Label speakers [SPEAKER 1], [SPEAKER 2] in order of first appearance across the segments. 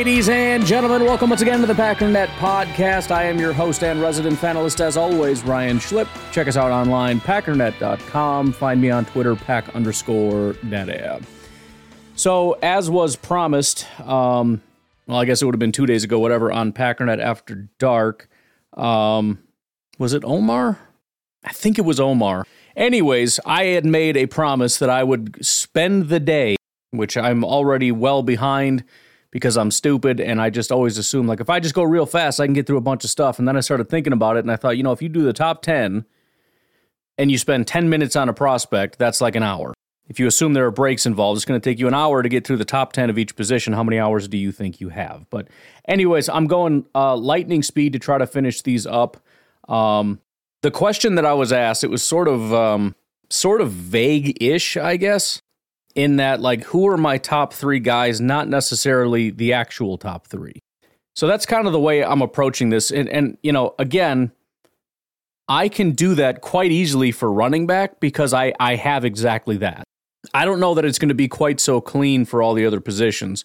[SPEAKER 1] Ladies and gentlemen, welcome once again to the Packernet Podcast. I am your host and resident panelist, as always, Ryan Schlip. Check us out online, packernet.com. Find me on Twitter, pack underscore netab. So, as was promised, um, well, I guess it would have been two days ago, whatever, on Packernet After Dark. Um, was it Omar? I think it was Omar. Anyways, I had made a promise that I would spend the day which I'm already well behind because I'm stupid and I just always assume like if I just go real fast, I can get through a bunch of stuff. And then I started thinking about it and I thought, you know, if you do the top 10 and you spend 10 minutes on a prospect, that's like an hour. If you assume there are breaks involved, it's going to take you an hour to get through the top 10 of each position. How many hours do you think you have? But, anyways, I'm going uh, lightning speed to try to finish these up. Um, the question that I was asked, it was sort of um, sort of vague ish, I guess in that like who are my top three guys, not necessarily the actual top three. So that's kind of the way I'm approaching this. And and you know, again, I can do that quite easily for running back because I I have exactly that. I don't know that it's going to be quite so clean for all the other positions.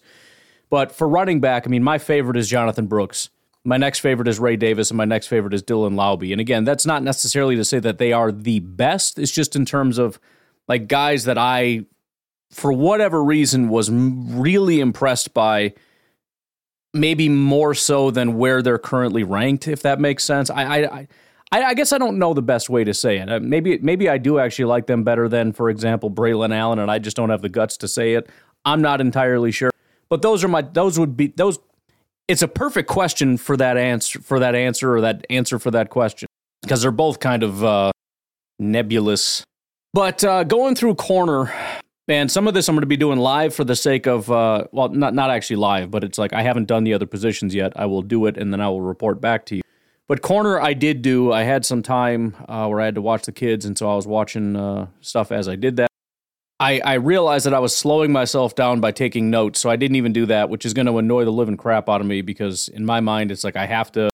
[SPEAKER 1] But for running back, I mean, my favorite is Jonathan Brooks. My next favorite is Ray Davis, and my next favorite is Dylan Laube. And again, that's not necessarily to say that they are the best. It's just in terms of like guys that I for whatever reason, was really impressed by maybe more so than where they're currently ranked, if that makes sense. I, I, I, I guess I don't know the best way to say it. Uh, maybe, maybe I do actually like them better than, for example, Braylon Allen, and I just don't have the guts to say it. I'm not entirely sure, but those are my. Those would be those. It's a perfect question for that answer for that answer or that answer for that question because they're both kind of uh, nebulous. But uh, going through corner, and some of this I'm going to be doing live for the sake of, uh, well, not not actually live, but it's like I haven't done the other positions yet. I will do it and then I will report back to you. But corner, I did do. I had some time uh, where I had to watch the kids, and so I was watching uh, stuff as I did that. I, I realized that I was slowing myself down by taking notes, so I didn't even do that, which is going to annoy the living crap out of me because in my mind, it's like I have to.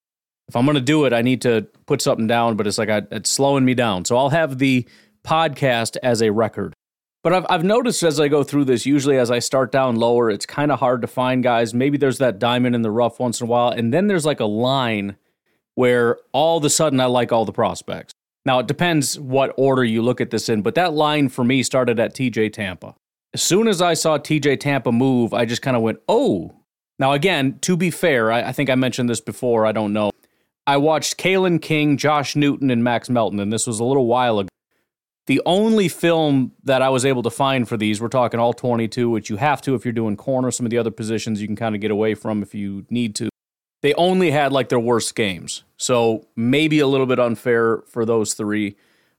[SPEAKER 1] If I'm going to do it, I need to put something down, but it's like I, it's slowing me down. So I'll have the podcast as a record. But I've, I've noticed as I go through this, usually as I start down lower, it's kind of hard to find guys. Maybe there's that diamond in the rough once in a while. And then there's like a line where all of a sudden I like all the prospects. Now, it depends what order you look at this in, but that line for me started at TJ Tampa. As soon as I saw TJ Tampa move, I just kind of went, oh. Now, again, to be fair, I, I think I mentioned this before, I don't know. I watched Kalen King, Josh Newton, and Max Melton, and this was a little while ago. The only film that I was able to find for these, we're talking all 22, which you have to if you're doing corner. Some of the other positions you can kind of get away from if you need to. They only had like their worst games. So maybe a little bit unfair for those three.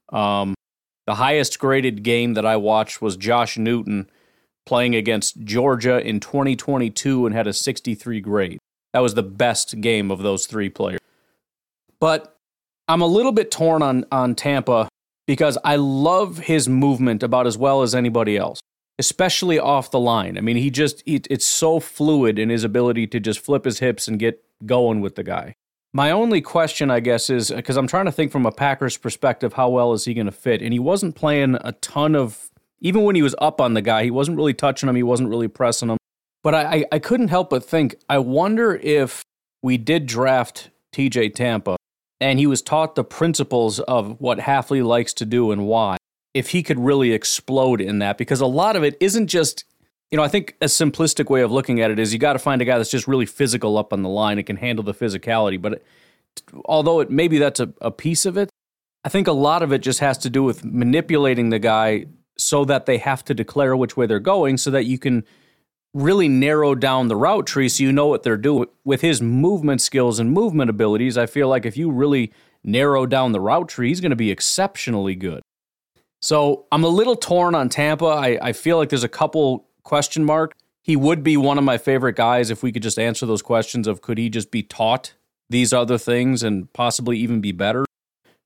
[SPEAKER 1] Um, the highest graded game that I watched was Josh Newton playing against Georgia in 2022 and had a 63 grade. That was the best game of those three players. But I'm a little bit torn on on Tampa because I love his movement about as well as anybody else, especially off the line. I mean, he just, it, it's so fluid in his ability to just flip his hips and get going with the guy. My only question, I guess, is because I'm trying to think from a Packers perspective, how well is he going to fit? And he wasn't playing a ton of even when he was up on the guy, he wasn't really touching him, he wasn't really pressing him. But I, I, I couldn't help but think, I wonder if we did draft TJ Tampa and he was taught the principles of what Hafley likes to do and why, if he could really explode in that, because a lot of it isn't just, you know, I think a simplistic way of looking at it is you got to find a guy that's just really physical up on the line and can handle the physicality. But it, although it maybe that's a, a piece of it, I think a lot of it just has to do with manipulating the guy so that they have to declare which way they're going so that you can really narrow down the route tree so you know what they're doing. With his movement skills and movement abilities, I feel like if you really narrow down the route tree, he's going to be exceptionally good. So I'm a little torn on Tampa. I, I feel like there's a couple question mark. He would be one of my favorite guys if we could just answer those questions of could he just be taught these other things and possibly even be better.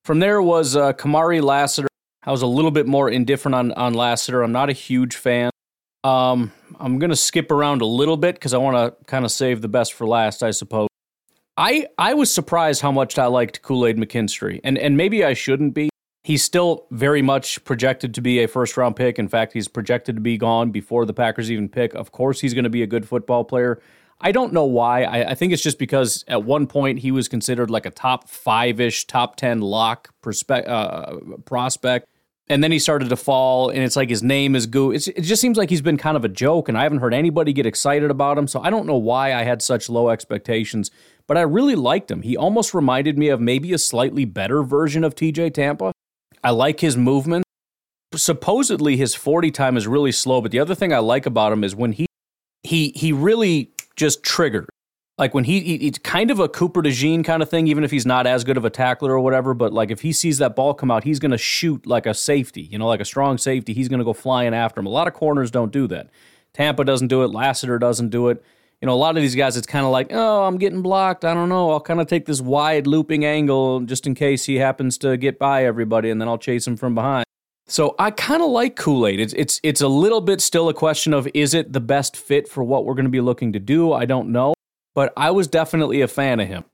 [SPEAKER 1] From there was uh, Kamari Lassiter. I was a little bit more indifferent on, on Lassiter. I'm not a huge fan. Um, I'm going to skip around a little bit because I want to kind of save the best for last, I suppose. I I was surprised how much I liked Kool Aid McKinstry, and and maybe I shouldn't be. He's still very much projected to be a first round pick. In fact, he's projected to be gone before the Packers even pick. Of course, he's going to be a good football player. I don't know why. I, I, think it's just because at one point he was considered like a top five ish, top 10 lock perspe- uh, prospect and then he started to fall and it's like his name is goo. It's, it just seems like he's been kind of a joke and i haven't heard anybody get excited about him so i don't know why i had such low expectations but i really liked him. He almost reminded me of maybe a slightly better version of tj tampa. I like his movement. Supposedly his 40 time is really slow but the other thing i like about him is when he he he really just triggers like when he, he it's kind of a Cooper DeJean kind of thing, even if he's not as good of a tackler or whatever. But like if he sees that ball come out, he's going to shoot like a safety, you know, like a strong safety. He's going to go flying after him. A lot of corners don't do that. Tampa doesn't do it. Lassiter doesn't do it. You know, a lot of these guys, it's kind of like, oh, I'm getting blocked. I don't know. I'll kind of take this wide looping angle just in case he happens to get by everybody, and then I'll chase him from behind. So I kind of like Kool Aid. It's it's it's a little bit still a question of is it the best fit for what we're going to be looking to do? I don't know but I was definitely a fan of him.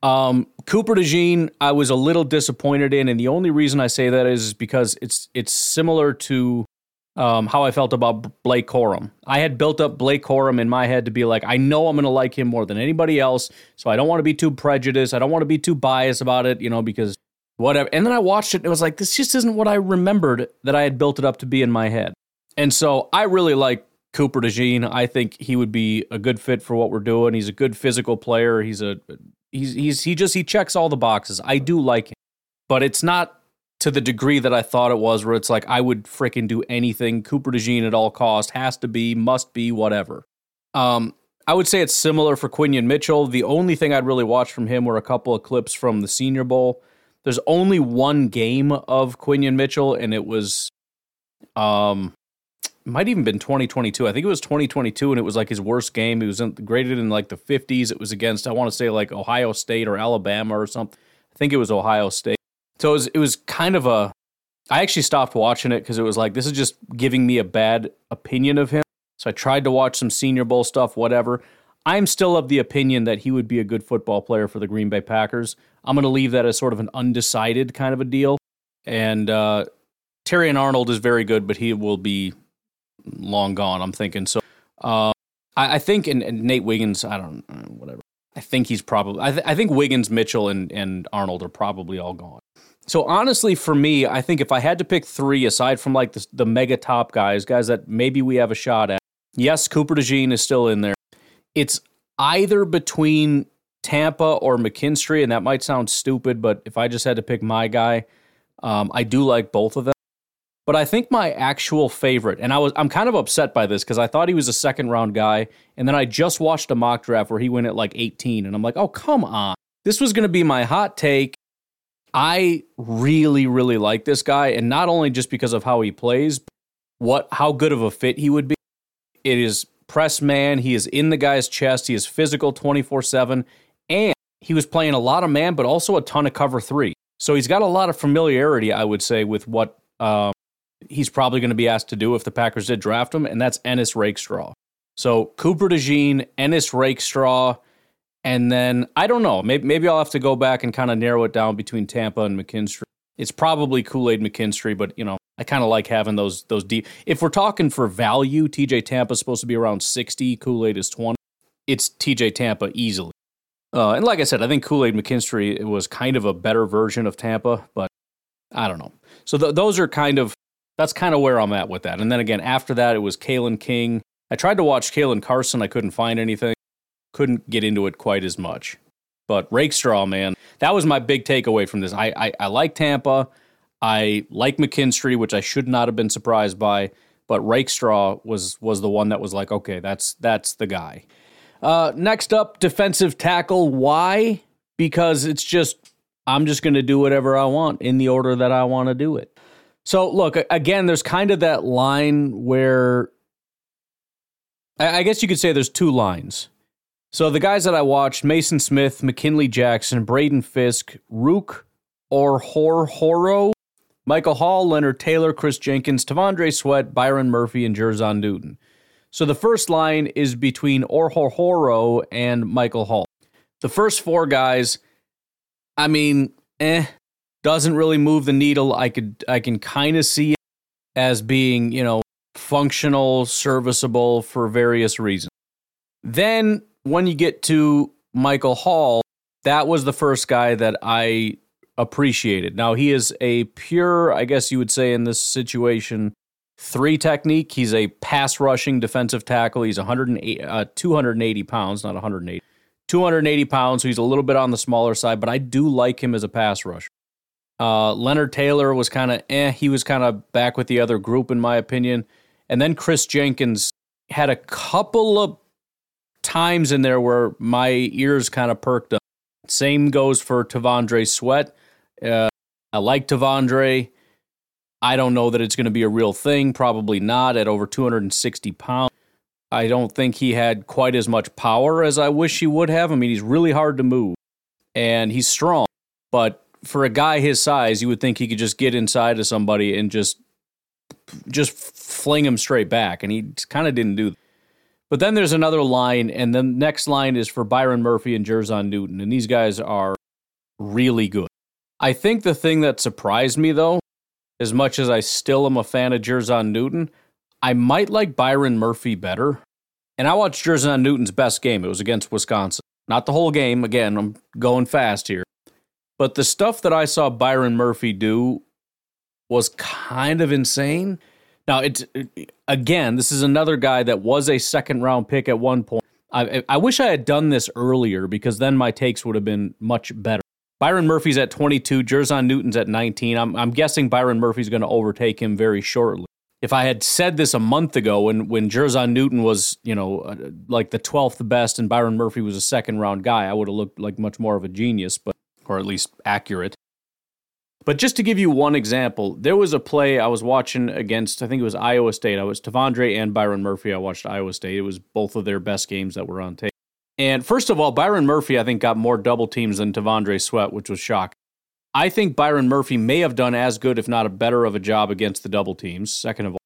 [SPEAKER 1] Um, Cooper DeJean, I was a little disappointed in, and the only reason I say that is because it's it's similar to um, how I felt about Blake Corum. I had built up Blake Corum in my head to be like, I know I'm going to like him more than anybody else, so I don't want to be too prejudiced. I don't want to be too biased about it, you know, because whatever. And then I watched it, and it was like, this just isn't what I remembered that I had built it up to be in my head. And so I really like Cooper DeJean. I think he would be a good fit for what we're doing. He's a good physical player. He's a he's he's he just he checks all the boxes. I do like him, but it's not to the degree that I thought it was, where it's like I would freaking do anything. Cooper DeJean at all cost has to be, must be, whatever. Um, I would say it's similar for Quinyon Mitchell. The only thing I'd really watch from him were a couple of clips from the Senior Bowl. There's only one game of Quinyon Mitchell, and it was um might even been 2022. I think it was 2022, and it was like his worst game. He was in, graded in like the 50s. It was against I want to say like Ohio State or Alabama or something. I think it was Ohio State. So it was it was kind of a. I actually stopped watching it because it was like this is just giving me a bad opinion of him. So I tried to watch some Senior Bowl stuff, whatever. I'm still of the opinion that he would be a good football player for the Green Bay Packers. I'm going to leave that as sort of an undecided kind of a deal. And uh, Terrion Arnold is very good, but he will be long gone. I'm thinking so. Uh, I, I, think and, and, Nate Wiggins. I don't uh, whatever. I think he's probably. I, th- I think Wiggins, Mitchell, and and Arnold are probably all gone. So honestly, for me, I think if I had to pick three, aside from like the, the mega top guys, guys that maybe we have a shot at, yes, Cooper DeJean is still in there. It's either between Tampa or McKinstry, and that might sound stupid, but if I just had to pick my guy, um, I do like both of them. But I think my actual favorite, and I was I'm kind of upset by this because I thought he was a second round guy, and then I just watched a mock draft where he went at like 18, and I'm like, oh come on, this was going to be my hot take. I really really like this guy, and not only just because of how he plays, what how good of a fit he would be. It is press man. He is in the guy's chest. He is physical 24 seven, and he was playing a lot of man, but also a ton of cover three. So he's got a lot of familiarity, I would say, with what um, he's probably going to be asked to do if the Packers did draft him, and that's Ennis Rakestraw. So Cooper DeJean, Ennis Rakestraw, and then I don't know. Maybe, maybe I'll have to go back and kind of narrow it down between Tampa and McKinstry. It's probably Kool Aid McKinstry, but you know, I kind of like having those those deep. If we're talking for value, TJ Tampa is supposed to be around 60, Kool Aid is 20. It's TJ Tampa easily. Uh, and like I said, I think Kool Aid McKinstry was kind of a better version of Tampa, but I don't know. So th- those are kind of that's kind of where I'm at with that. And then again, after that, it was Kalen King. I tried to watch Caelen Carson. I couldn't find anything. Couldn't get into it quite as much. But Rakestraw, man, that was my big takeaway from this. I, I, I like Tampa. I like McKinstry, which I should not have been surprised by. But Rakestraw was was the one that was like, okay, that's that's the guy. Uh, next up, defensive tackle. Why? Because it's just I'm just going to do whatever I want in the order that I want to do it. So look, again, there's kind of that line where I guess you could say there's two lines. So the guys that I watched, Maason Smith, McKinley Jackson, Braden Fiske, Rook or Hor Horo, Michael Hall, Leonard Taylor, Kris Jenkins, T'Vondre Sweat, Byron Murphy, and Jer'Zhan Newton. So the first line is between Horo and Michael Hall. The first four guys, I mean, eh, doesn't really move the needle. I could I can kind of see it as being, you know, functional, serviceable for various reasons. Then when you get to Michael Hall, that was the first guy that I appreciated. Now he is a pure, I guess you would say in this situation, three technique. He's a pass rushing defensive tackle. He's 108, uh, 280 pounds, not 180. 280 pounds, so he's a little bit on the smaller side, but I do like him as a pass rusher. Uh, Leonard Taylor was kind of eh. He was kind of back with the other group, in my opinion. And then Kris Jenkins had a couple of times in there where my ears kind of perked up. Same goes for T'Vondre Sweat. Uh, I like T'Vondre. I don't know that it's going to be a real thing. Probably not at over 260 pounds. I don't think he had quite as much power as I wish he would have. I mean, he's really hard to move and he's strong, but for a guy his size, you would think he could just get inside of somebody and just just fling him straight back, and he kind of didn't do that. But then there's another line, and the next line is for Byron Murphy and Jer'Zhan Newton, and these guys are really good. I think the thing that surprised me, though, as much as I still am a fan of Jer'Zhan Newton, I might like Byron Murphy better. And I watched Jer'Zhan Newton's best game. It was against Wisconsin. Not the whole game. Again, I'm going fast here. But the stuff that I saw Byron Murphy do was kind of insane. Now, it's again, this is another guy that was a second round pick at one point. I, I wish I had done this earlier because then my takes would have been much better. Byron Murphy's at 22, Jer'Zhan Newton's at 19. I'm, I'm guessing Byron Murphy's going to overtake him very shortly. If I had said this a month ago when when Jer'Zhan Newton was, you know, uh, like the 12th best and Byron Murphy was a second round guy, I would have looked like much more of a genius, but or at least accurate. But just to give you one example, there was a play I was watching against, I think it was Iowa State. I was T'Vondre and Byron Murphy. I watched Iowa State. It was both of their best games that were on tape. And first of all, Byron Murphy, I think, got more double teams than T'Vondre Sweat, which was shocking. I think Byron Murphy may have done as good, if not a better, of a job against the double teams, second of all.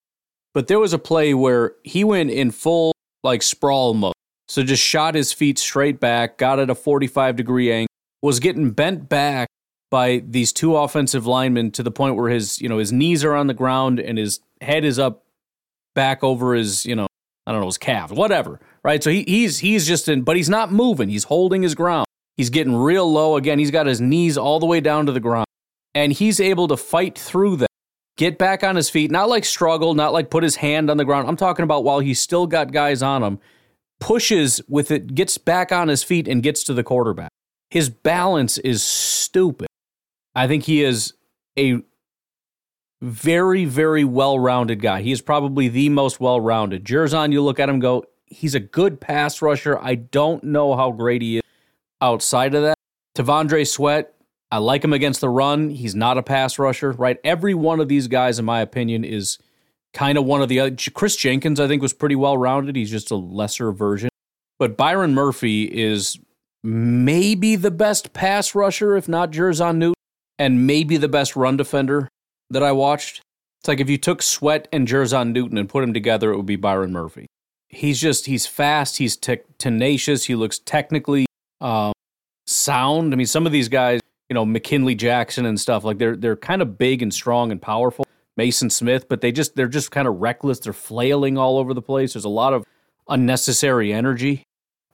[SPEAKER 1] But there was a play where he went in full, like, sprawl mode. So just shot his feet straight back, got at a 45 degree angle, was getting bent back by these two offensive linemen to the point where his, you know, his knees are on the ground and his head is up back over his, you know, I don't know, his calf, whatever. Right. So he, he's he's just in, but he's not moving. He's holding his ground. He's getting real low. Again, he's got his knees all the way down to the ground. And he's able to fight through that, get back on his feet, not like struggle, not like put his hand on the ground. I'm talking about while he's still got guys on him, pushes with it, gets back on his feet, and gets to the quarterback. His balance is stupid. I think he is a very, very well rounded guy. He is probably the most well rounded. Jer'Zhan, you look at him go, he's a good pass rusher. I don't know how great he is outside of that. T'Vondre Sweat, I like him against the run. He's not a pass rusher, right? Every one of these guys, in my opinion, is kind of one of the other. Kris Jenkins, I think, was pretty well rounded. He's just a lesser version. But Byron Murphy is maybe the best pass rusher, if not Jer'Zhan Newton and maybe the best run defender that I watched. It's like if you took Sweat and Jer'Zhan Newton and put them together, it would be Byron Murphy. He's just he's fast, he's te- tenacious, he looks technically um, sound. I mean, some of these guys, you know, McKinley Jackson and stuff, like they're they're kind of big and strong and powerful. Maason Smith, but they just they're just kind of reckless. They're flailing all over the place. There's a lot of unnecessary energy.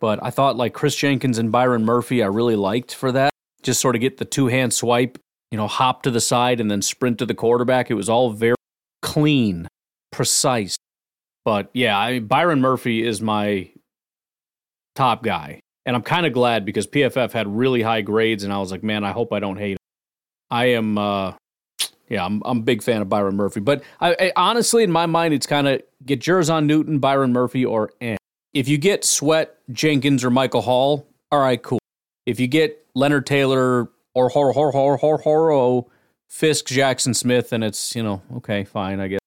[SPEAKER 1] But I thought like Kris Jenkins and Byron Murphy, I really liked for that. Just sort of get the two hand swipe, you know, hop to the side and then sprint to the quarterback. It was all very clean, precise. But yeah, I, Byron Murphy is my top guy. And I'm kind of glad because PFF had really high grades, and I was like, man, I hope I don't hate him. I am, uh, yeah, I'm, I'm a big fan of Byron Murphy. But I, I honestly, in my mind, it's kind of get Jer'Zhan Newton, Byron Murphy, or eh. If you get Sweat, Jenkins, or Michael Hall, all right, cool. If you get Leonard Taylor or Hor Hor Hor Hor Horo, Fiske, Jackson Smith, and it's you know okay, fine, I guess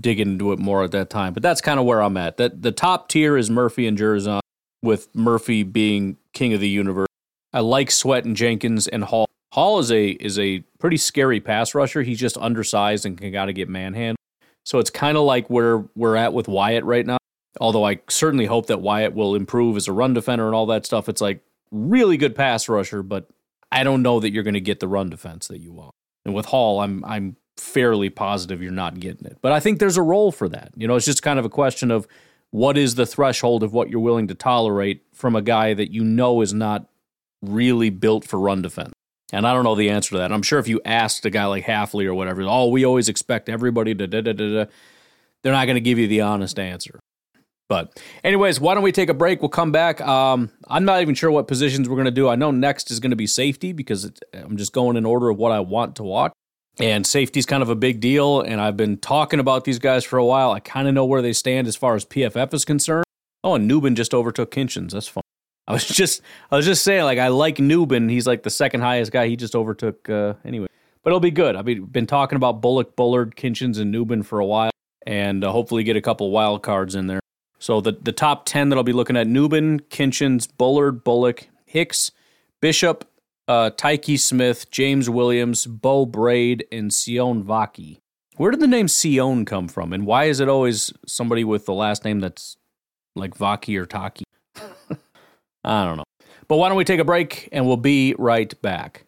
[SPEAKER 1] dig into it more at that time. But that's kind of where I'm at. That the top tier is Murphy and Jer'Zhan, with Murphy being king of the universe. I like Sweat and Jenkins and Hall. Hall is a is a pretty scary pass rusher. He's just undersized and can gotta get manhandled. So it's kind of like where we're at with Wyatt right now. Although I certainly hope that Wyatt will improve as a run defender and all that stuff. It's like really good pass rusher, but I don't know that you're going to get the run defense that you want. And with Hall, I'm I'm fairly positive you're not getting it. But I think there's a role for that. You know, it's just kind of a question of what is the threshold of what you're willing to tolerate from a guy that you know is not really built for run defense. And I don't know the answer to that. I'm sure if you asked a guy like Hafley or whatever, oh, we always expect everybody to da da da da, they're not going to give you the honest answer. But, anyways, why don't we take a break? We'll come back. Um, I'm not even sure what positions we're going to do. I know next is going to be safety because I'm just going in order of what I want to watch. And safety's kind of a big deal. And I've been talking about these guys for a while. I kind of know where they stand as far as PFF is concerned. Oh, and Nubin just overtook Kinchens. That's fun. I was just, I was just saying, like, I like Nubin. He's like the second highest guy. He just overtook uh, anyway. But it'll be good. I've been talking about Bullock, Bullard, Kinchens, and Nubin for a while, and uh, hopefully get a couple wild cards in there. So the the top ten that I'll be looking at: Nubin, Kinchens, Bullard, Bullock, Hicks, Bishop, uh, Tykee Smith, James Williams, Beau Brade, and Sion Vaki. Where did the name Sion come from, and why is it always somebody with the last name that's like Vaki or Taki? I don't know. But why don't we take a break and we'll be right back.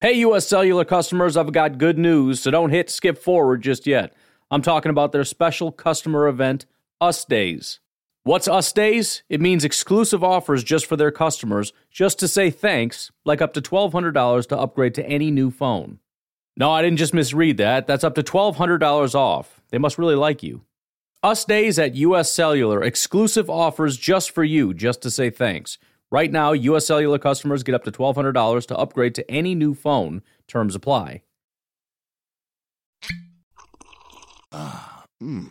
[SPEAKER 1] Hey, US Cellular customers, I've got good news, so don't hit skip forward just yet. I'm talking about their special customer event, Us Days. What's Us Days? It means exclusive offers just for their customers, just to say thanks, like up to $1,200 to upgrade to any new phone. No, I didn't just misread that. That's up to $1,200 off. They must really like you. Us Days at US Cellular, exclusive offers just for you, just to say thanks. Right now, US Cellular customers get up to $1,200 to upgrade to any new phone. Terms apply.
[SPEAKER 2] Ah, mmm.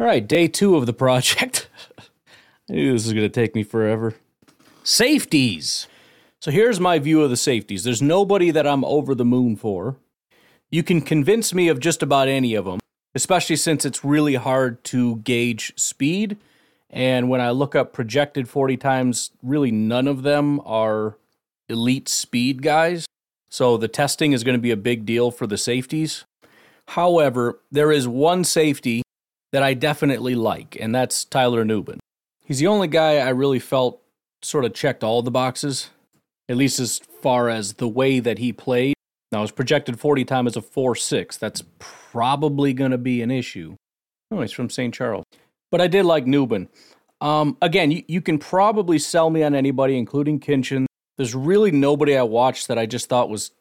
[SPEAKER 1] All right, day two of the project. I knew this was going to take me forever. Safeties. So here's my view of the safeties. There's nobody that I'm over the moon for. You can convince me of just about any of them, especially since it's really hard to gauge speed. And when I look up projected 40 times, really none of them are elite speed guys. So the testing is going to be a big deal for the safeties. However, there is one safety that I definitely like, and that's Tyler Nubin. He's the only guy I really felt sort of checked all the boxes at least as far as the way that he played. Now, his projected 40 time is a 4 6. That's probably going to be an issue. Oh, he's from St. Charles. But I did like Nubin. Um, again, you, you can probably sell me on anybody, including Kinchin. There's really nobody I watched that I just thought was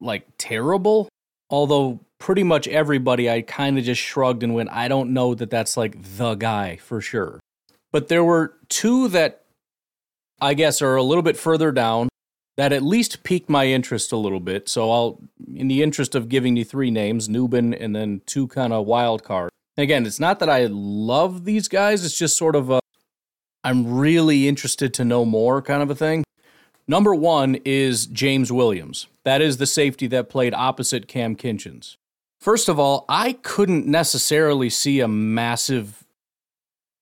[SPEAKER 1] like terrible. Although pretty much everybody, I kind of just shrugged and went, I don't know that that's like the guy for sure. But there were two that I guess are a little bit further down that at least piqued my interest a little bit. So I'll, in the interest of giving you three names, Nubin and then two kind of wild cards. Again, it's not that I love these guys. It's just sort of a, I'm really interested to know more kind of a thing. Number one is James Williams. That is the safety that played opposite Cam Kinchens. First of all, I couldn't necessarily see a massive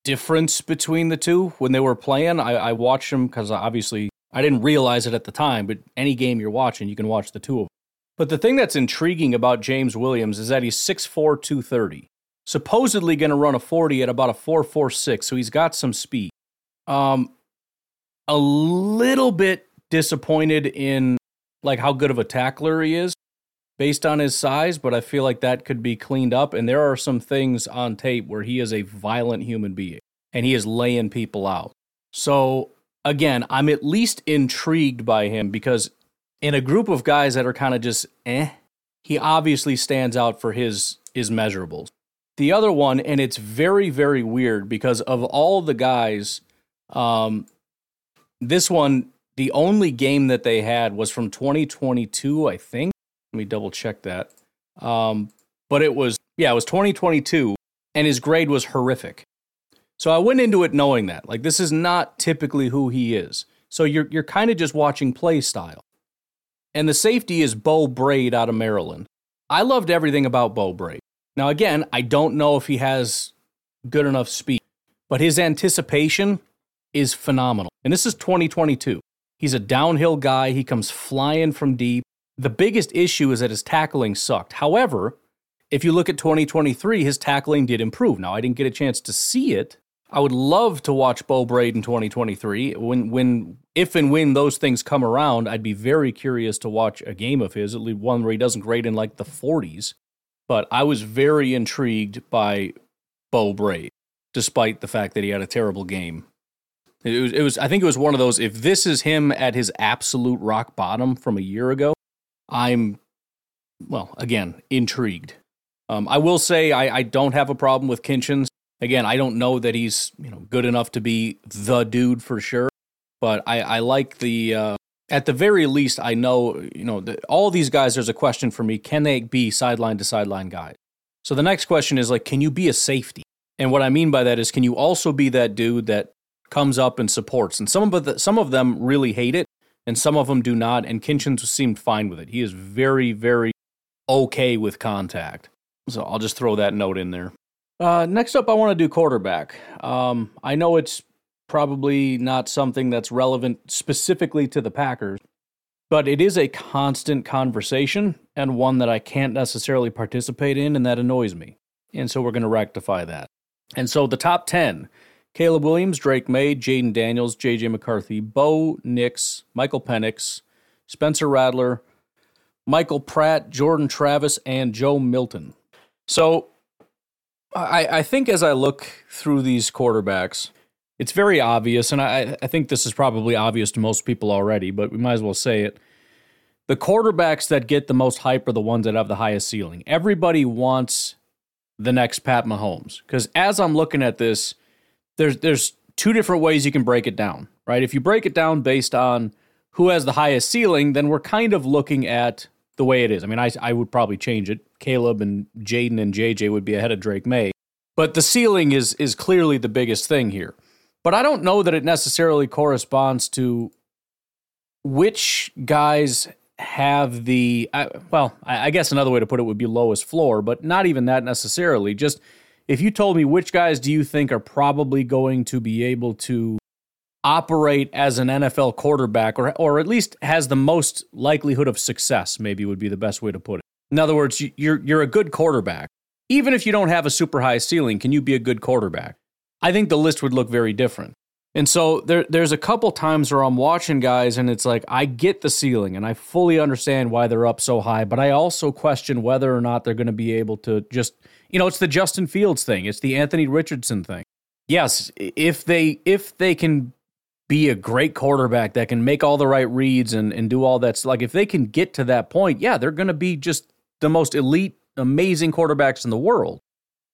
[SPEAKER 1] difference between the two when they were playing. I, I watched them because obviously I didn't realize it at the time, but any game you're watching, you can watch the two of them. But the thing that's intriguing about James Williams is that he's 6'4, 230. Supposedly going to run a 40 at about a 4.46, so he's got some speed. Um, a little bit disappointed in like how good of a tackler he is based on his size, but I feel like that could be cleaned up. And there are some things on tape where he is a violent human being and he is laying people out. So again, I'm at least intrigued by him because in a group of guys that are kind of just eh, he obviously stands out for his his measurables. The other one, and it's very very weird because of all the guys, um, this one the only game that they had was from 2022, I think. Let me double check that. Um, but it was yeah, it was 2022, and his grade was horrific. So I went into it knowing that. Like this is not typically who he is. So you're you're kind of just watching play style. And the safety is Beau Brade out of Maryland. I loved everything about Beau Brade. Now again, I don't know if he has good enough speed, but his anticipation is phenomenal. And this is 2022. He's a downhill guy. He comes flying from deep. The biggest issue is that his tackling sucked. However, if you look at 2023, his tackling did improve. Now, I didn't get a chance to see it, I would love to watch Beau Brade in 2023. When, when, if and when those things come around, I'd be very curious to watch a game of his, at least one where he doesn't grade in like the 40s. But I was very intrigued by Beau Brade, despite the fact that he had a terrible game. It was, it was, I think it was one of those. If this is him at his absolute rock bottom from a year ago, I'm, well, again, intrigued. Um, I will say I, I don't have a problem with Kinchens. Again, I don't know that he's you know good enough to be the dude for sure, but I, I like the. Uh, at the very least, I know you know the, all these guys. There's a question for me: Can they be sideline to sideline guys? So the next question is like, can you be a safety? And what I mean by that is, can you also be that dude that comes up and supports? And some of the, some of them really hate it, and some of them do not. And Kinchens seemed fine with it. He is very, very okay with contact. So I'll just throw that note in there. Uh, next up, I want to do quarterback. Um, I know it's probably not something that's relevant specifically to the Packers, but it is a constant conversation and one that I can't necessarily participate in, and that annoys me. And so we're going to rectify that. And so the top 10 Caleb Williams, Drake Maye, Jayden Daniels, JJ McCarthy, Bo Nix, Michael Penix, Spencer Rattler, Michael Pratt, Jordan Travis, and Joe Milton. So I, I think as I look through these quarterbacks, it's very obvious, and I, I think this is probably obvious to most people already, but we might as well say it. The quarterbacks that get the most hype are the ones that have the highest ceiling. Everybody wants the next Pat Mahomes because as I'm looking at this, there's there's two different ways you can break it down, right? If you break it down based on who has the highest ceiling, then we're kind of looking at the way it is. I mean, I I would probably change it. Caleb and Jayden and JJ would be ahead of Drake Maye, But the ceiling is is clearly the biggest thing here. But I don't know that it necessarily corresponds to which guys have the I, well, I, I guess another way to put it would be lowest floor, but not even that necessarily. Just if you told me which guys do you think are probably going to be able to operate as an NFL quarterback or or at least has the most likelihood of success, maybe would be the best way to put it. In other words, you're you're a good quarterback. Even if you don't have a super high ceiling, can you be a good quarterback? I think the list would look very different. And so there, there's a couple times where I'm watching guys and it's like, I get the ceiling and I fully understand why they're up so high, but I also question whether or not they're going to be able to just, you know, it's the Justin Fields thing. It's the Anthony Richardson thing. Yes, if they if they can be a great quarterback that can make all the right reads and, and do all that, like if they can get to that point, yeah, they're going to be just the most elite, amazing quarterbacks in the world.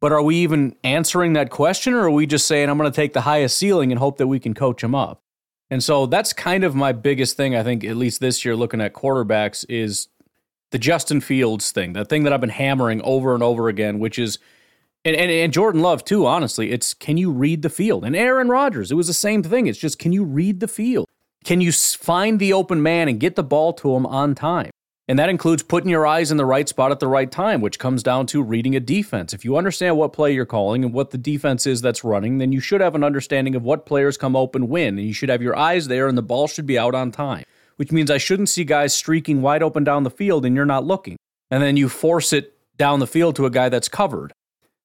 [SPEAKER 1] But are we even answering that question, or are we just saying, I'm going to take the highest ceiling and hope that we can coach him up? And so that's kind of my biggest thing, I think, at least this year, looking at quarterbacks, is the Justin Fields thing, the thing that I've been hammering over and over again, which is, and, and, and Jordan Love too, honestly, it's can you read the field? And Aaron Rodgers, it was the same thing. It's just, can you read the field? Can you find the open man and get the ball to him on time? And that includes putting your eyes in the right spot at the right time, which comes down to reading a defense. If you understand what play you're calling and what the defense is that's running, then you should have an understanding of what players come open when, and you should have your eyes there and the ball should be out on time, which means I shouldn't see guys streaking wide open down the field and you're not looking. And then you force it down the field to a guy that's covered.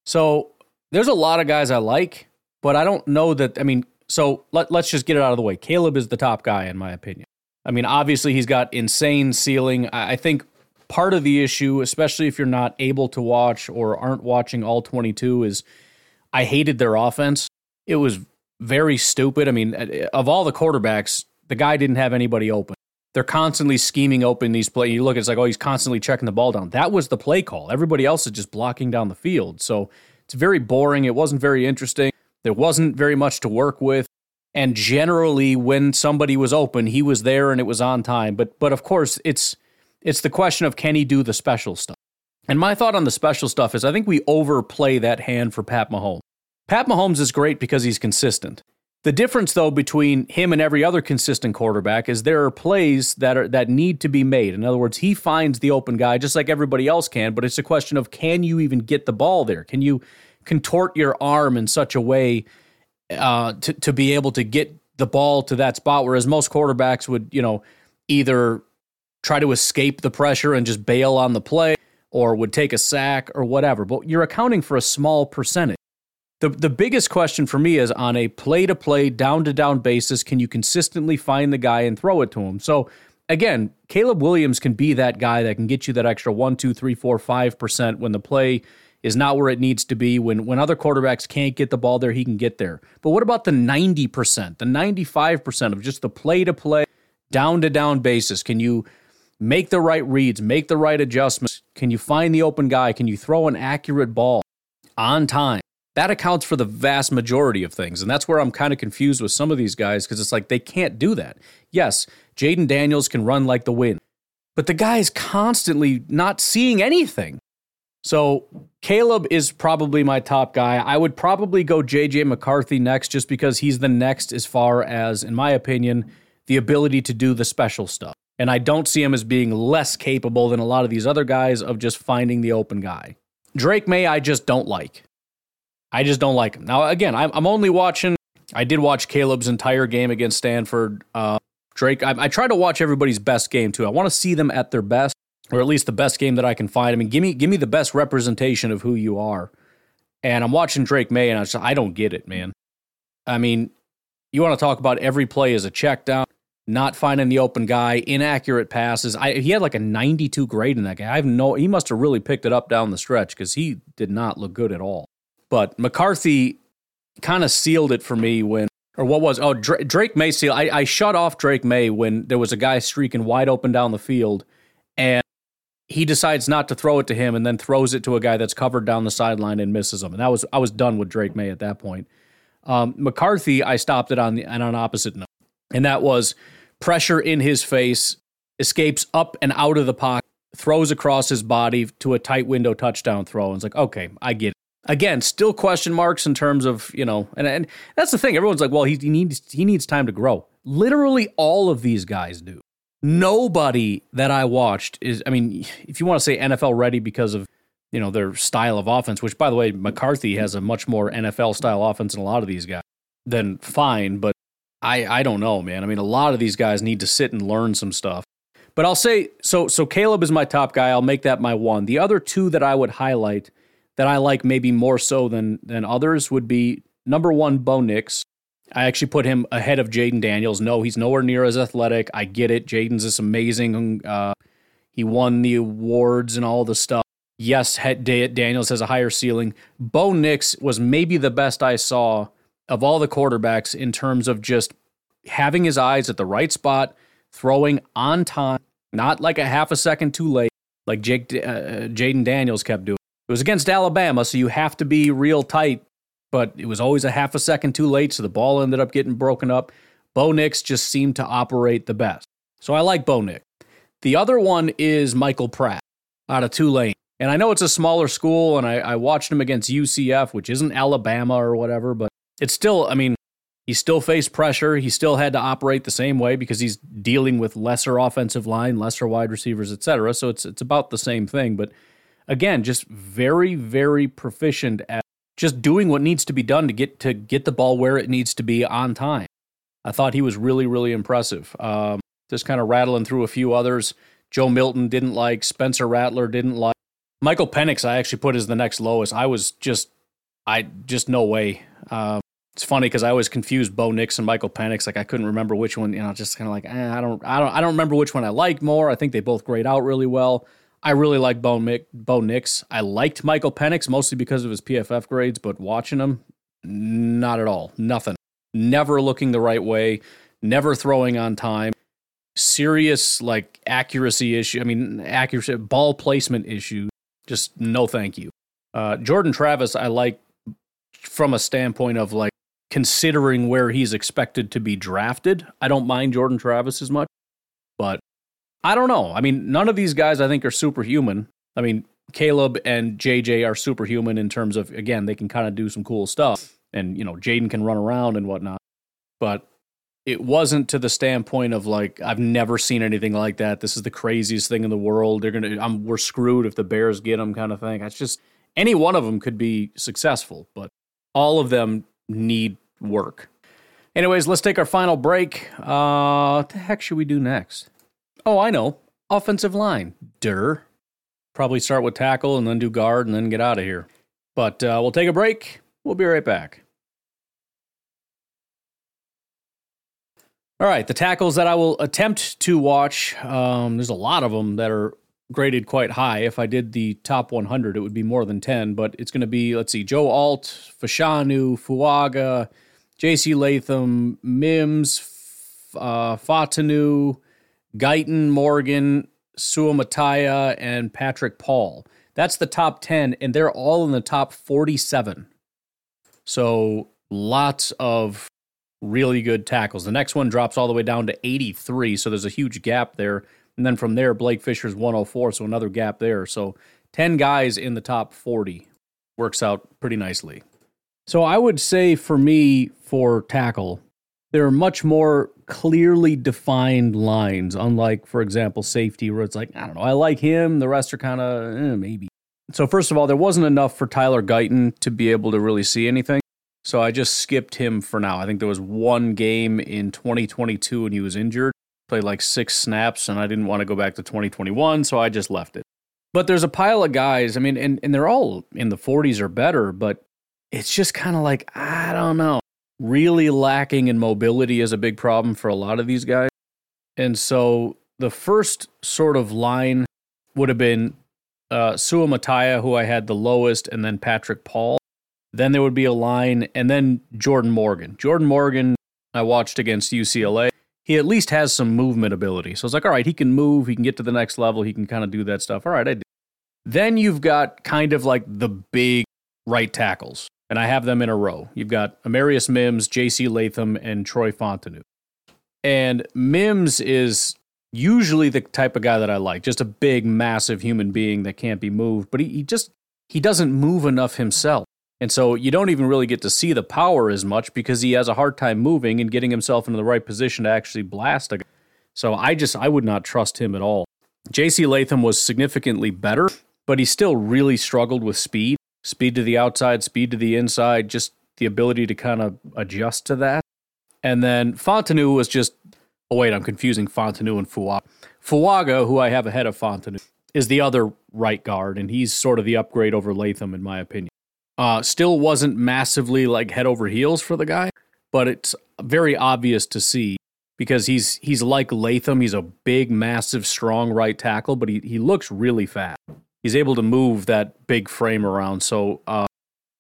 [SPEAKER 1] So there's a lot of guys I like, but I don't know that. I mean, so let, let's just get it out of the way. Caleb is the top guy, in my opinion. I mean, obviously, he's got insane ceiling. I think part of the issue, especially if you're not able to watch or aren't watching all 22, is I hated their offense. It was very stupid. I mean, of all the quarterbacks, the guy didn't have anybody open. They're constantly scheming open these plays. You look, it's like, oh, he's constantly checking the ball down. That was the play call. Everybody else is just blocking down the field. So it's very boring. It wasn't very interesting. There wasn't very much to work with. And generally, when somebody was open, he was there and it was on time. But but of course, it's it's the question of can he do the special stuff. And my thought on the special stuff is I think we overplay that hand for Pat Mahomes. Pat Mahomes is great because he's consistent. The difference, though, between him and every other consistent quarterback is there are plays that are that need to be made. In other words, he finds the open guy just like everybody else can, but it's a question of can you even get the ball there? Can you contort your arm in such a way uh, to to be able to get the ball to that spot. Whereas most quarterbacks would, you know, either try to escape the pressure and just bail on the play, or would take a sack or whatever. But you're accounting for a small percentage. The, the biggest question for me is on a play to play, down to down basis, can you consistently find the guy and throw it to him? So, again, Caleb Williams can be that guy that can get you that extra one, two, three, four, five percent when the play is not where it needs to be. When when other quarterbacks can't get the ball there, he can get there. But what about the 90%, the 95% of just the play to play, down to down basis? Can you make the right reads, make the right adjustments? Can you find the open guy? Can you throw an accurate ball on time? That accounts for the vast majority of things. And that's where I'm kind of confused with some of these guys because it's like they can't do that. Yes, Jayden Daniels can run like the wind, but the guy is constantly not seeing anything. So Caleb is probably my top guy. I would probably go JJ McCarthy next just because he's the next as far as, in my opinion, the ability to do the special stuff. And I don't see him as being less capable than a lot of these other guys of just finding the open guy. Drake Maye, I just don't like. I just don't like him. Now, again, I'm only watching, I did watch Caleb's entire game against Stanford. Uh, Drake, I, I try to watch everybody's best game too. I want to see them at their best or at least the best game that I can find. I mean, give me give me the best representation of who you are. And I'm watching Drake Maye, and I just I don't get it, man. I mean, you want to talk about every play as a check down, not finding the open guy, inaccurate passes. I, he had like a 92 grade in that guy. I have no. He must have really picked it up down the stretch because he did not look good at all. But McCarthy kind of sealed it for me when or what was oh Drake Maye. seal. I, I shut off Drake Maye when there was a guy streaking wide open down the field, and he decides not to throw it to him and then throws it to a guy that's covered down the sideline and misses him. And that was I was done with Drake Maye at that point. Um, McCarthy, I stopped it on the on an opposite note, and that was pressure in his face, escapes up and out of the pocket, throws across his body to a tight window touchdown throw. And it's like, okay, I get it. Again, still question marks in terms of you know, and and that's the thing. Everyone's like, well, he, he needs he needs time to grow. Literally, all of these guys do nobody that I watched is, I mean, if you want to say NFL ready because of, you know, their style of offense, which by the way, McCarthy has a much more NFL style offense than a lot of these guys, then fine. But I, I don't know, man. I mean, a lot of these guys need to sit and learn some stuff. But I'll say, so, so Caleb is my top guy. I'll make that my one. The other two that I would highlight that I like maybe more so than, than others would be number one, Bo Nix. I actually put him ahead of Jayden Daniels. No, he's nowhere near as athletic. I get it. Jayden's this amazing. Uh, he won the awards and all the stuff. Yes, Daniels has a higher ceiling. Bo Nix was maybe the best I saw of all the quarterbacks in terms of just having his eyes at the right spot, throwing on time, not like a half a second too late, like Jake uh, Jayden Daniels kept doing. It was against Alabama, so you have to be real tight, but it was always a half a second too late, so the ball ended up getting broken up. Bo Nix just seemed to operate the best. So I like Bo Nix. The other one is Michael Pratt out of Tulane. And I know it's a smaller school, and I, I watched him against UCF, which isn't Alabama or whatever, but it's still, I mean, he still faced pressure. He still had to operate the same way because he's dealing with lesser offensive line, lesser wide receivers, etc. So it's it's about the same thing. But again, just very, very proficient at just doing what needs to be done to get to get the ball where it needs to be on time. I thought he was really, really impressive. Um, just kind of rattling through a few others. Joe Milton didn't like. Spencer Rattler didn't like. Michael Penix, I actually put as the next lowest. I was just, I just no way. Um, it's funny because I always confused Bo Nix and Michael Penix. Like I couldn't remember which one. You know, just kind of like eh, I don't, I don't, I don't remember which one I liked more. I think they both grade out really well. I really like Bo, Mick, Bo Nix. I liked Michael Penix mostly because of his PFF grades, but watching him, not at all. Nothing. Never looking the right way. Never throwing on time. Serious like accuracy issue. I mean, accuracy ball placement issue. Just no, thank you. Uh, Jordan Travis, I like from a standpoint of like considering where he's expected to be drafted. I don't mind Jordan Travis as much, but I don't know. I mean, none of these guys I think are superhuman. I mean, Caleb and JJ are superhuman in terms of again, they can kind of do some cool stuff. And, you know, Jayden can run around and whatnot. But it wasn't to the standpoint of like I've never seen anything like that. This is the craziest thing in the world. They're gonna, I'm, we're screwed if the Bears get them, kind of thing. It's just any one of them could be successful, but all of them need work. Anyways, let's take our final break. Uh, what the heck should we do next? Oh, I know. Offensive line. Dur. Probably start with tackle and then do guard and then get out of here. But uh, we'll take a break. We'll be right back. All right, the tackles that I will attempt to watch. Um, there's a lot of them that are graded quite high. If I did the top 100, it would be more than 10, but it's going to be, let's see, Joe Alt, Fashanu, Fuaga, J.C. Latham, Mims, uh, Fautanu, Guyton, Morgan, Suamataia, and Patrick Paul. That's the top 10, and they're all in the top 47. So lots of really good tackles. The next one drops all the way down to 83, so there's a huge gap there. And then from there, Blake Fisher's 104, so another gap there. So 10 guys in the top 40 works out pretty nicely. So I would say for me, for tackle, there are much more clearly defined lines, unlike, for example, safety, where it's like, I don't know, I like him, the rest are kind of eh, maybe. So, first of all, there wasn't enough for Tyler Guyton to be able to really see anything. So I just skipped him for now. I think there was one game in 2022 when he was injured played like six snaps, and I didn't want to go back to 2021, so I just left it. But there's a pile of guys, I mean, and, and they're all in the 40s or better, but it's just kind of like, I don't know. Really lacking in mobility is a big problem for a lot of these guys. And so the first sort of line would have been uh, Suamataia, who I had the lowest, and then Patrick Paul. Then there would be a line, and then Jordan Morgan. Jordan Morgan, I watched against UCLA he at least has some movement ability. So it's like, all right, he can move, he can get to the next level, he can kind of do that stuff. All right, I. Then you've got kind of like the big right tackles, and I have them in a row. You've got Amarius Mims, J.C. Latham, and Troy Fautanu. And Mims is usually the type of guy that I like, just a big, massive human being that can't be moved, but he, he just he doesn't move enough himself. And so you don't even really get to see the power as much because he has a hard time moving and getting himself into the right position to actually blast a guy. So I just I would not trust him at all. JC Latham was significantly better, but he still really struggled with speed. Speed to the outside, speed to the inside, just the ability to kind of adjust to that. And then Fautanu was just oh wait, I'm confusing Fautanu and Fuaga. Fuaga, who I have ahead of Fautanu, is the other right guard, and he's sort of the upgrade over Latham in my opinion. Uh, still wasn't massively like head over heels for the guy, but it's very obvious to see because he's he's like Latham. He's a big, massive, strong right tackle, but he he looks really fast. He's able to move that big frame around. So uh,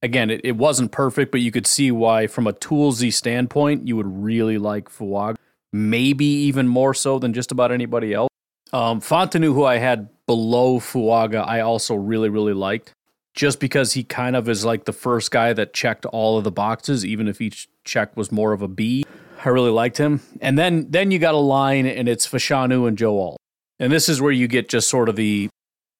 [SPEAKER 1] again, it, it wasn't perfect, but you could see why, from a toolsy standpoint, you would really like Fuaga. Maybe even more so than just about anybody else. Um, who I had below Fuaga, I also really, really liked. Just because he kind of is like the first guy that checked all of the boxes, even if each check was more of a B. I really liked him. And then then you got a line and it's Fashanu and Joe Alt. And this is where you get just sort of the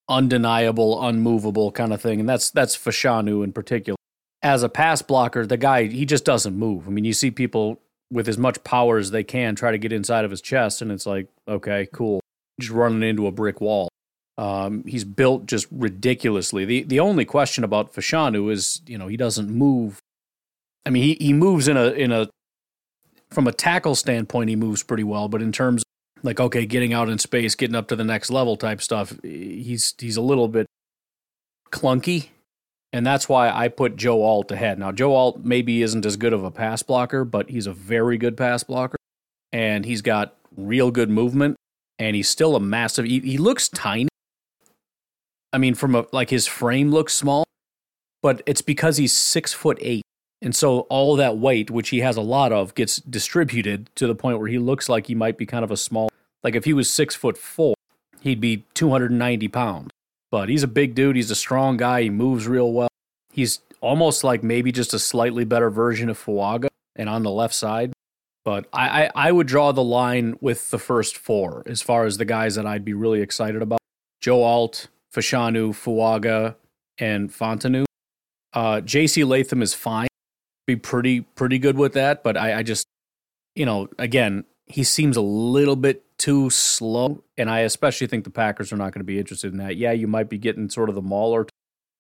[SPEAKER 1] undeniable, unmovable kind of thing. And that's that's Fashanu in particular. As a pass blocker, the guy he just doesn't move. I mean, you see people with as much power as they can try to get inside of his chest, and it's like, okay, cool. Just running into a brick wall. Um, he's built just ridiculously. The the only question about Fashanu is, you know, he doesn't move. I mean, he, he moves in a in a from a tackle standpoint, he moves pretty well, but in terms like okay, getting out in space, getting up to the next level type stuff, he's he's a little bit clunky. And that's why I put Joe Alt ahead. Now, Joe Alt maybe isn't as good of a pass blocker, but he's a very good pass blocker. And he's got real good movement. And he's still a massive. He, he looks tiny. I mean, from a like his frame looks small, but it's because he's six foot eight. And so all that weight, which he has a lot of, gets distributed to the point where he looks like he might be kind of a small. Like if he was six foot four, he'd be 290 pounds. But he's a big dude. He's a strong guy. He moves real well. He's almost like maybe just a slightly better version of Fuaga and on the left side. But I, I, I would draw the line with the first four as far as the guys that I'd be really excited about. Joe Alt, Fashanu, Fuaga, and Fautanu. Uh, JC Latham is fine. Be pretty pretty good with that, but I, I just you know, again, he seems a little bit too slow. And I especially think the Packers are not going to be interested in that. Yeah, you might be getting sort of the mauler,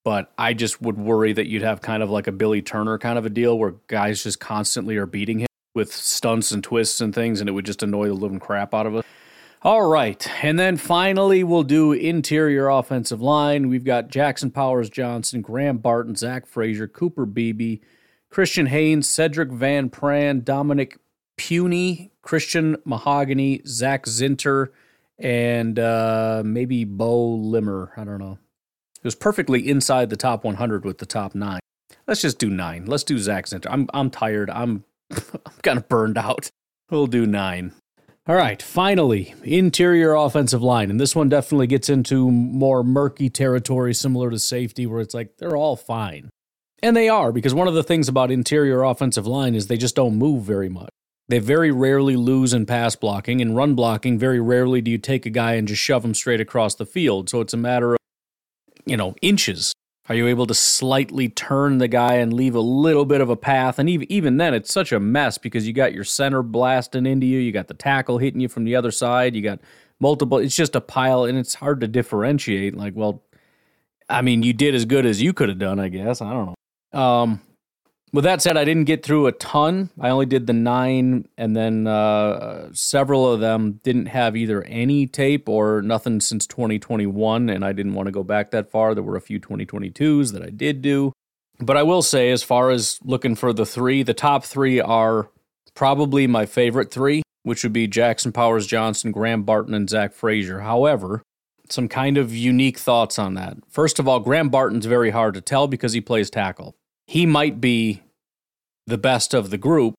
[SPEAKER 1] but I just would worry that you'd have kind of like a Billy Turner kind of a deal where guys just constantly are beating him with stunts and twists and things, and it would just annoy the living crap out of us. All right. And then finally, we'll do interior offensive line. We've got Jackson Powers Johnson, Graham Barton, Zach Frazier, Cooper Beebe, Christian Haynes, Cedric Van Pran, Dominic Puny, Christian Mahogany, Zak Zinter, and uh, maybe Beaux Limmer. I don't know. It was perfectly inside the top 100 with the top nine. Let's just do nine. Let's do Zach Zinter. I'm I'm tired. I'm I'm kind of burned out. We'll do nine. All right, finally, interior offensive line. And this one definitely gets into more murky territory, similar to safety, where it's like they're all fine. And they are, because one of the things about interior offensive line is they just don't move very much. They very rarely lose in pass blocking. and run blocking, very rarely do you take a guy and just shove him straight across the field. So it's a matter of, you know, inches. Are you able to slightly turn the guy and leave a little bit of a path? And even, even then, it's such a mess because you got your center blasting into you, you got the tackle hitting you from the other side, you got multiple. It's just a pile, and it's hard to differentiate. Like, well, I mean, you did as good as you could have done, I guess. I don't know. Um, with that said, I didn't get through a ton. I only did the nine, and then uh, several of them didn't have either any tape or nothing since 2021, and I didn't want to go back that far. There were a few 2022s that I did do. But I will say, as far as looking for the three, the top three are probably my favorite three, which would be Jackson Powers Johnson, Graham Barton, and Zach Frazier. However, some kind of unique thoughts on that. First of all, Graham Barton's very hard to tell because he plays tackle. He might be the best of the group,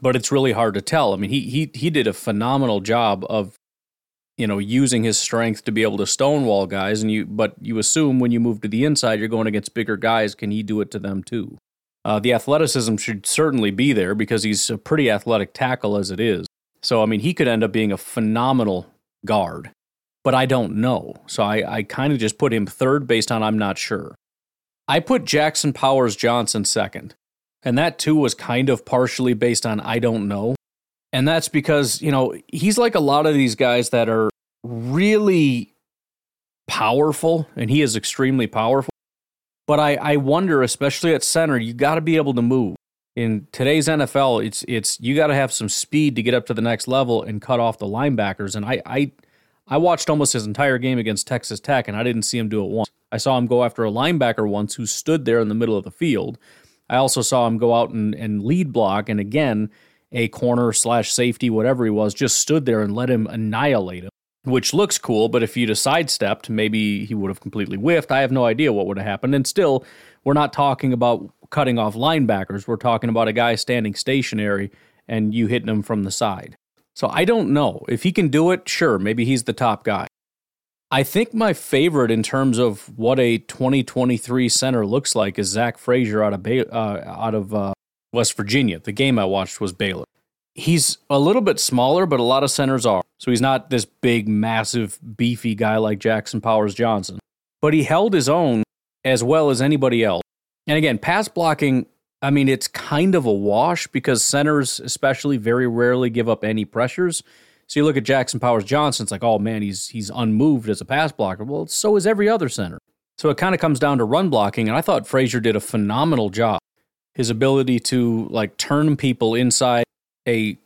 [SPEAKER 1] but it's really hard to tell. I mean, he he he did a phenomenal job of you know using his strength to be able to stonewall guys and you but you assume when you move to the inside you're going against bigger guys. Can he do it to them too? Uh, the athleticism should certainly be there because he's a pretty athletic tackle as it is. So i mean he could end up being a phenomenal guard but i don't know. So i, I kind of just put him third based on i'm not sure. I put jackson powers johnson second and that too was kind of partially based on I don't know. And that's because, you know, he's like a lot of these guys that are really powerful, and he is extremely powerful. But I, I wonder, especially at center, you got to be able to move. In today's NFL, it's it's you got to have some speed to get up to the next level and cut off the linebackers. And I I I watched almost his entire game against Texas Tech, and I didn't see him do it once. I saw him go after a linebacker once who stood there in the middle of the field I also saw him go out and, and lead block, and again, a corner slash safety, whatever he was, just stood there and let him annihilate him, which looks cool. But if you'd have sidestepped, maybe he would have completely whiffed. I have no idea what would have happened. And still, we're not talking about cutting off linebackers. We're talking about a guy standing stationary and you hitting him from the side. So I don't know. If he can do it, sure, maybe he's the top guy. I think my favorite in terms of what a 2023 center looks like is Zach Frazier out of uh, out of uh, West Virginia. The game I watched was Baylor. He's a little bit smaller, but a lot of centers are. So he's not this big, massive, beefy guy like Jackson Powers Johnson. But he held his own as well as anybody else. And again, pass blocking, I mean, it's kind of a wash because centers, especially, very rarely give up any pressures. So you look at Jackson Powers Johnson, it's like, oh man, he's he's unmoved as a pass blocker. Well, so is every other center. So it kind of comes down to run blocking, and I thought Frazier did a phenomenal job. His ability to like turn people inside a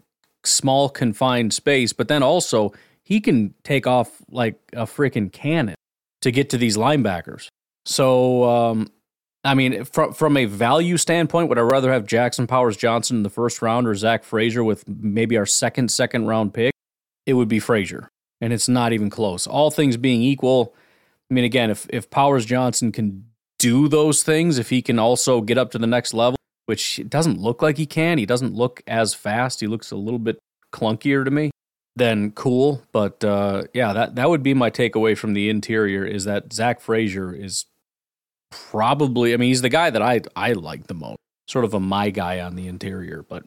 [SPEAKER 1] small confined space, but then also he can take off like a freaking cannon to get to these linebackers. So um, I mean, from from a value standpoint, would I rather have Jackson Powers Johnson in the first round or Zach Frazier with maybe our second second round pick? It would be Frazier. And it's not even close. All things being equal, I mean, again, if, if Powers Johnson can do those things, if he can also get up to the next level, which it doesn't look like he can, he doesn't look as fast. He looks a little bit clunkier to me. Then cool, but uh, yeah, that that would be my takeaway from the interior is that Zach Frazier is probably. I mean, he's the guy that I I like the most, sort of a my guy on the interior. But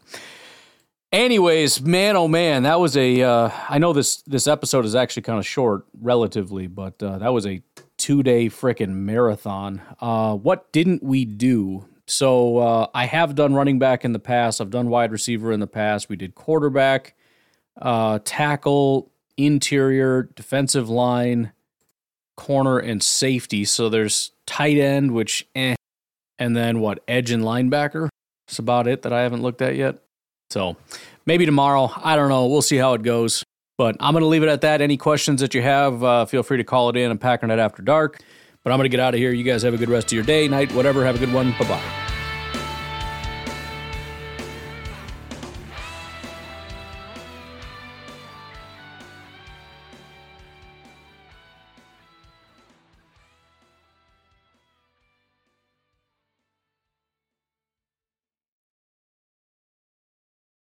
[SPEAKER 1] Anyways, man, oh man, that was a. Uh, I know this this episode is actually kind of short, relatively, but uh, that was a two day freaking marathon. Uh, what didn't we do? So uh, I have done running back in the past. I've done wide receiver in the past. We did quarterback, uh, tackle, interior, defensive line, corner, and safety. So there's tight end, which eh, and then what edge and linebacker. That's about it that I haven't looked at yet. So maybe tomorrow. I don't know. We'll see how it goes. But I'm going to leave it at that. Any questions that you have, uh, feel free to call it in and pack on it After Dark. But I'm going to get out of here. You guys have a good rest of your day, night, whatever. Have a good one. Bye bye.